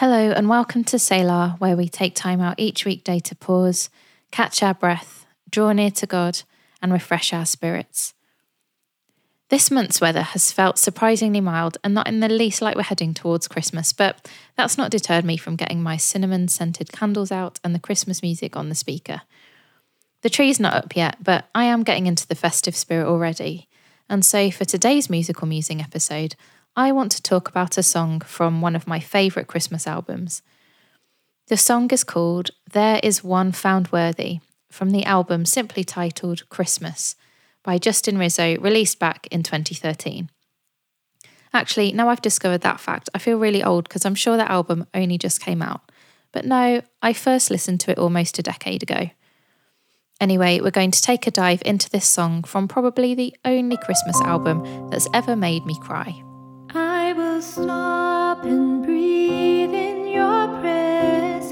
Hello, and welcome to Selah, where we take time out each weekday to pause, catch our breath, draw near to God, and refresh our spirits. This month's weather has felt surprisingly mild and not in the least like we're heading towards Christmas, but that's not deterred me from getting my cinnamon scented candles out and the Christmas music on the speaker. The tree's not up yet, but I am getting into the festive spirit already. And so for today's musical musing episode, I want to talk about a song from one of my favourite Christmas albums. The song is called There Is One Found Worthy from the album simply titled Christmas by Justin Rizzo, released back in 2013. Actually, now I've discovered that fact, I feel really old because I'm sure that album only just came out. But no, I first listened to it almost a decade ago. Anyway, we're going to take a dive into this song from probably the only Christmas album that's ever made me cry. I will stop and breathe in your presence.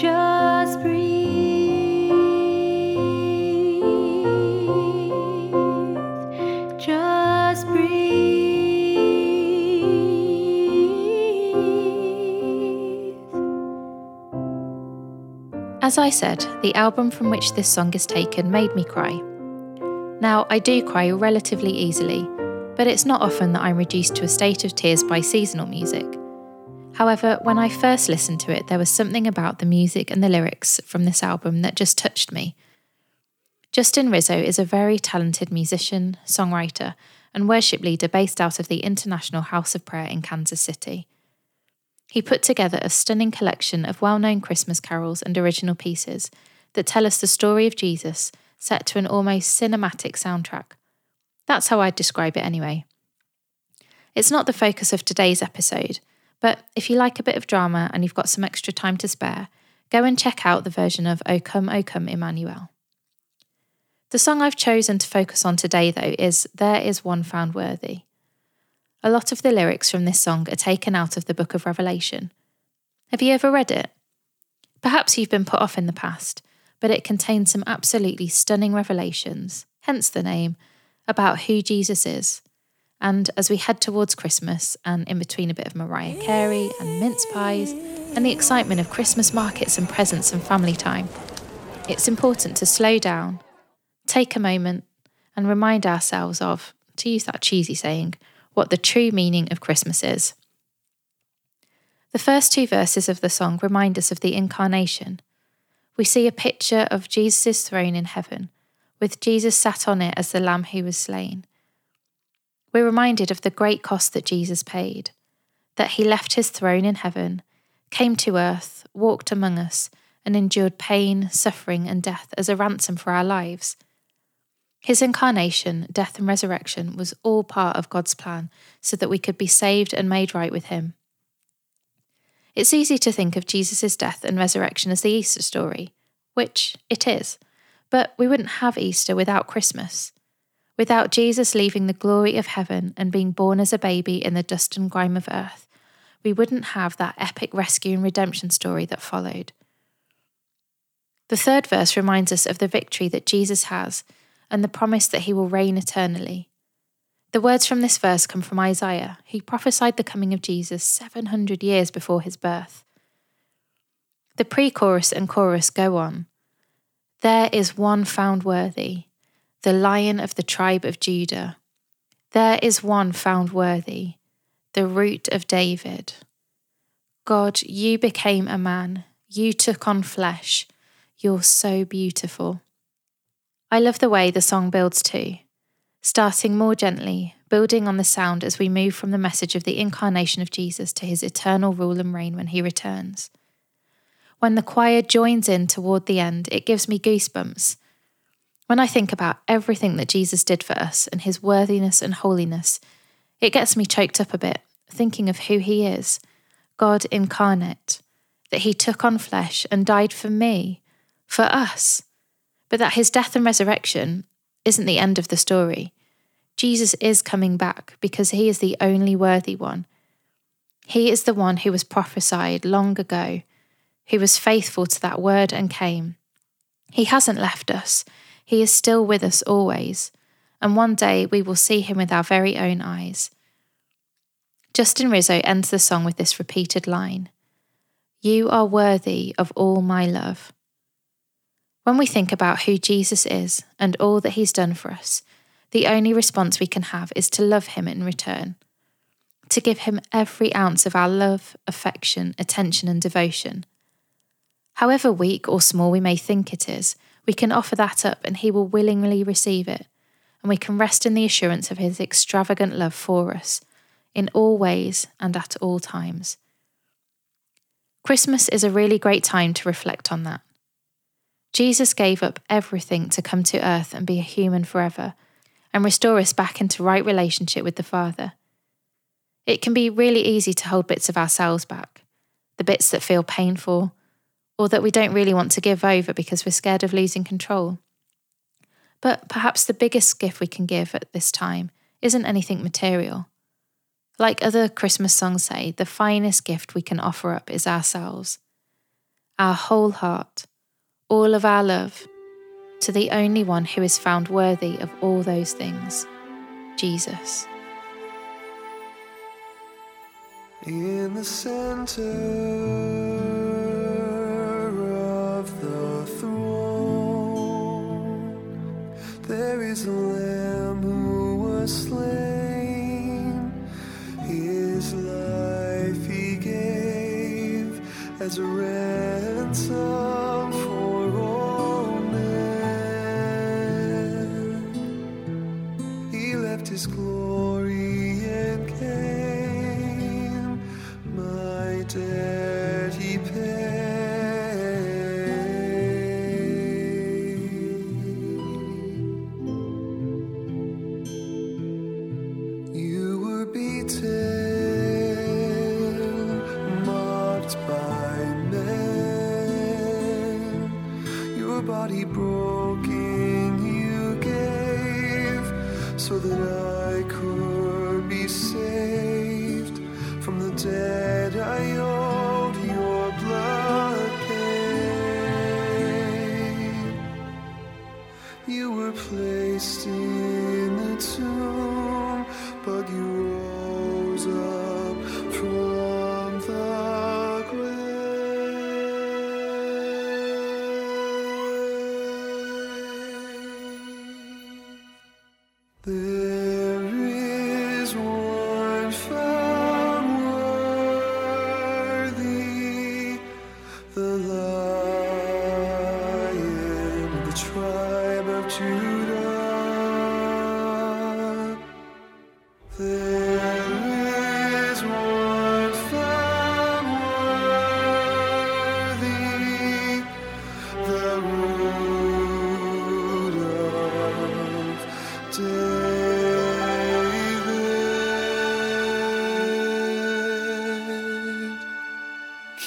Just breathe. Just breathe. As I said, the album from which this song is taken made me cry. Now, I do cry relatively easily, but it's not often that I'm reduced to a state of tears by seasonal music. However, when I first listened to it, there was something about the music and the lyrics from this album that just touched me. Justin Rizzo is a very talented musician, songwriter, and worship leader based out of the International House of Prayer in Kansas City. He put together a stunning collection of well known Christmas carols and original pieces that tell us the story of Jesus set to an almost cinematic soundtrack. That's how I'd describe it anyway. It's not the focus of today's episode, but if you like a bit of drama and you've got some extra time to spare, go and check out the version of O Come, O Come, Emmanuel. The song I've chosen to focus on today, though, is There Is One Found Worthy. A lot of the lyrics from this song are taken out of the book of Revelation. Have you ever read it? Perhaps you've been put off in the past, but it contains some absolutely stunning revelations, hence the name, about who Jesus is. And as we head towards Christmas, and in between a bit of Mariah Carey and mince pies, and the excitement of Christmas markets and presents and family time, it's important to slow down, take a moment, and remind ourselves of, to use that cheesy saying, what the true meaning of Christmas is. The first two verses of the song remind us of the incarnation. We see a picture of Jesus' throne in heaven, with Jesus sat on it as the Lamb who was slain. We're reminded of the great cost that Jesus paid, that he left his throne in heaven, came to earth, walked among us, and endured pain, suffering, and death as a ransom for our lives. His incarnation, death, and resurrection was all part of God's plan so that we could be saved and made right with Him. It's easy to think of Jesus' death and resurrection as the Easter story, which it is, but we wouldn't have Easter without Christmas. Without Jesus leaving the glory of heaven and being born as a baby in the dust and grime of earth, we wouldn't have that epic rescue and redemption story that followed. The third verse reminds us of the victory that Jesus has and the promise that he will reign eternally. The words from this verse come from Isaiah, who prophesied the coming of Jesus 700 years before his birth. The pre chorus and chorus go on There is one found worthy, the lion of the tribe of Judah. There is one found worthy, the root of David. God, you became a man, you took on flesh. You're so beautiful. I love the way the song builds too, starting more gently, building on the sound as we move from the message of the incarnation of Jesus to his eternal rule and reign when he returns. When the choir joins in toward the end, it gives me goosebumps. When I think about everything that Jesus did for us and his worthiness and holiness, it gets me choked up a bit, thinking of who he is God incarnate, that he took on flesh and died for me, for us but that his death and resurrection isn't the end of the story. Jesus is coming back because he is the only worthy one. He is the one who was prophesied long ago, who was faithful to that word and came. He hasn't left us, he is still with us always, and one day we will see him with our very own eyes. Justin Rizzo ends the song with this repeated line You are worthy of all my love. When we think about who Jesus is and all that he's done for us, the only response we can have is to love him in return, to give him every ounce of our love, affection, attention, and devotion. However weak or small we may think it is, we can offer that up and he will willingly receive it, and we can rest in the assurance of his extravagant love for us in all ways and at all times. Christmas is a really great time to reflect on that. Jesus gave up everything to come to earth and be a human forever and restore us back into right relationship with the Father. It can be really easy to hold bits of ourselves back, the bits that feel painful, or that we don't really want to give over because we're scared of losing control. But perhaps the biggest gift we can give at this time isn't anything material. Like other Christmas songs say, the finest gift we can offer up is ourselves, our whole heart, all of our love, to the only one who is found worthy of all those things Jesus. In the center as a ransom for all men. He left his glory Body broken, you gave, so that I could be saved from the dead. I owed your blood paid. You were placed in the tomb, but you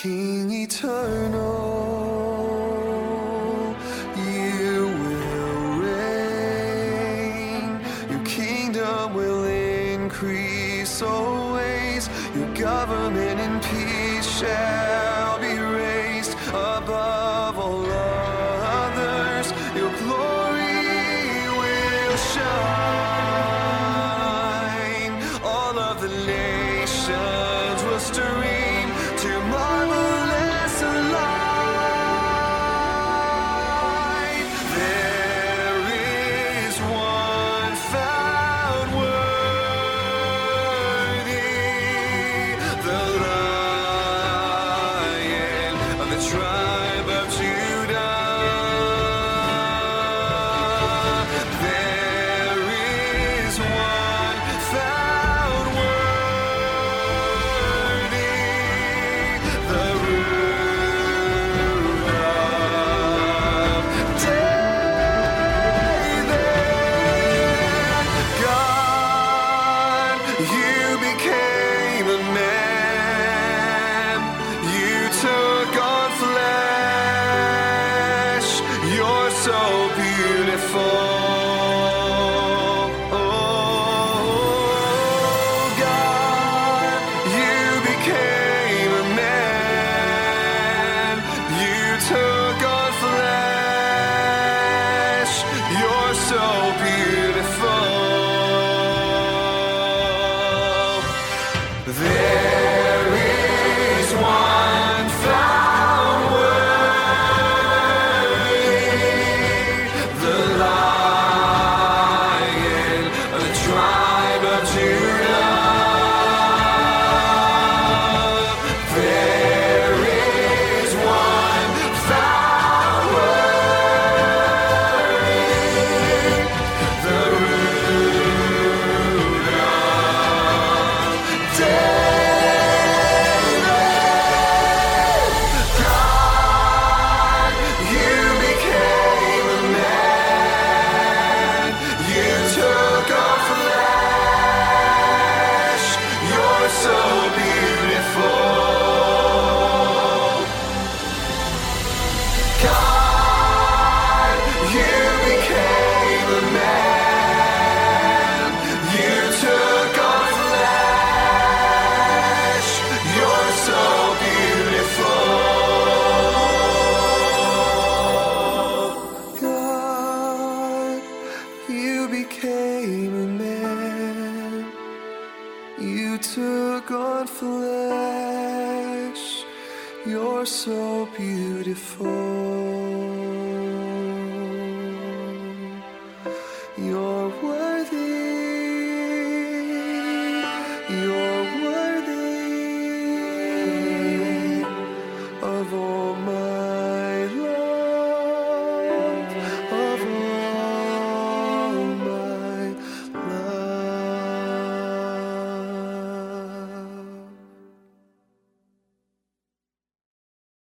King eternal, you will reign. Your kingdom will increase always. Your government and peace shall so beautiful. you're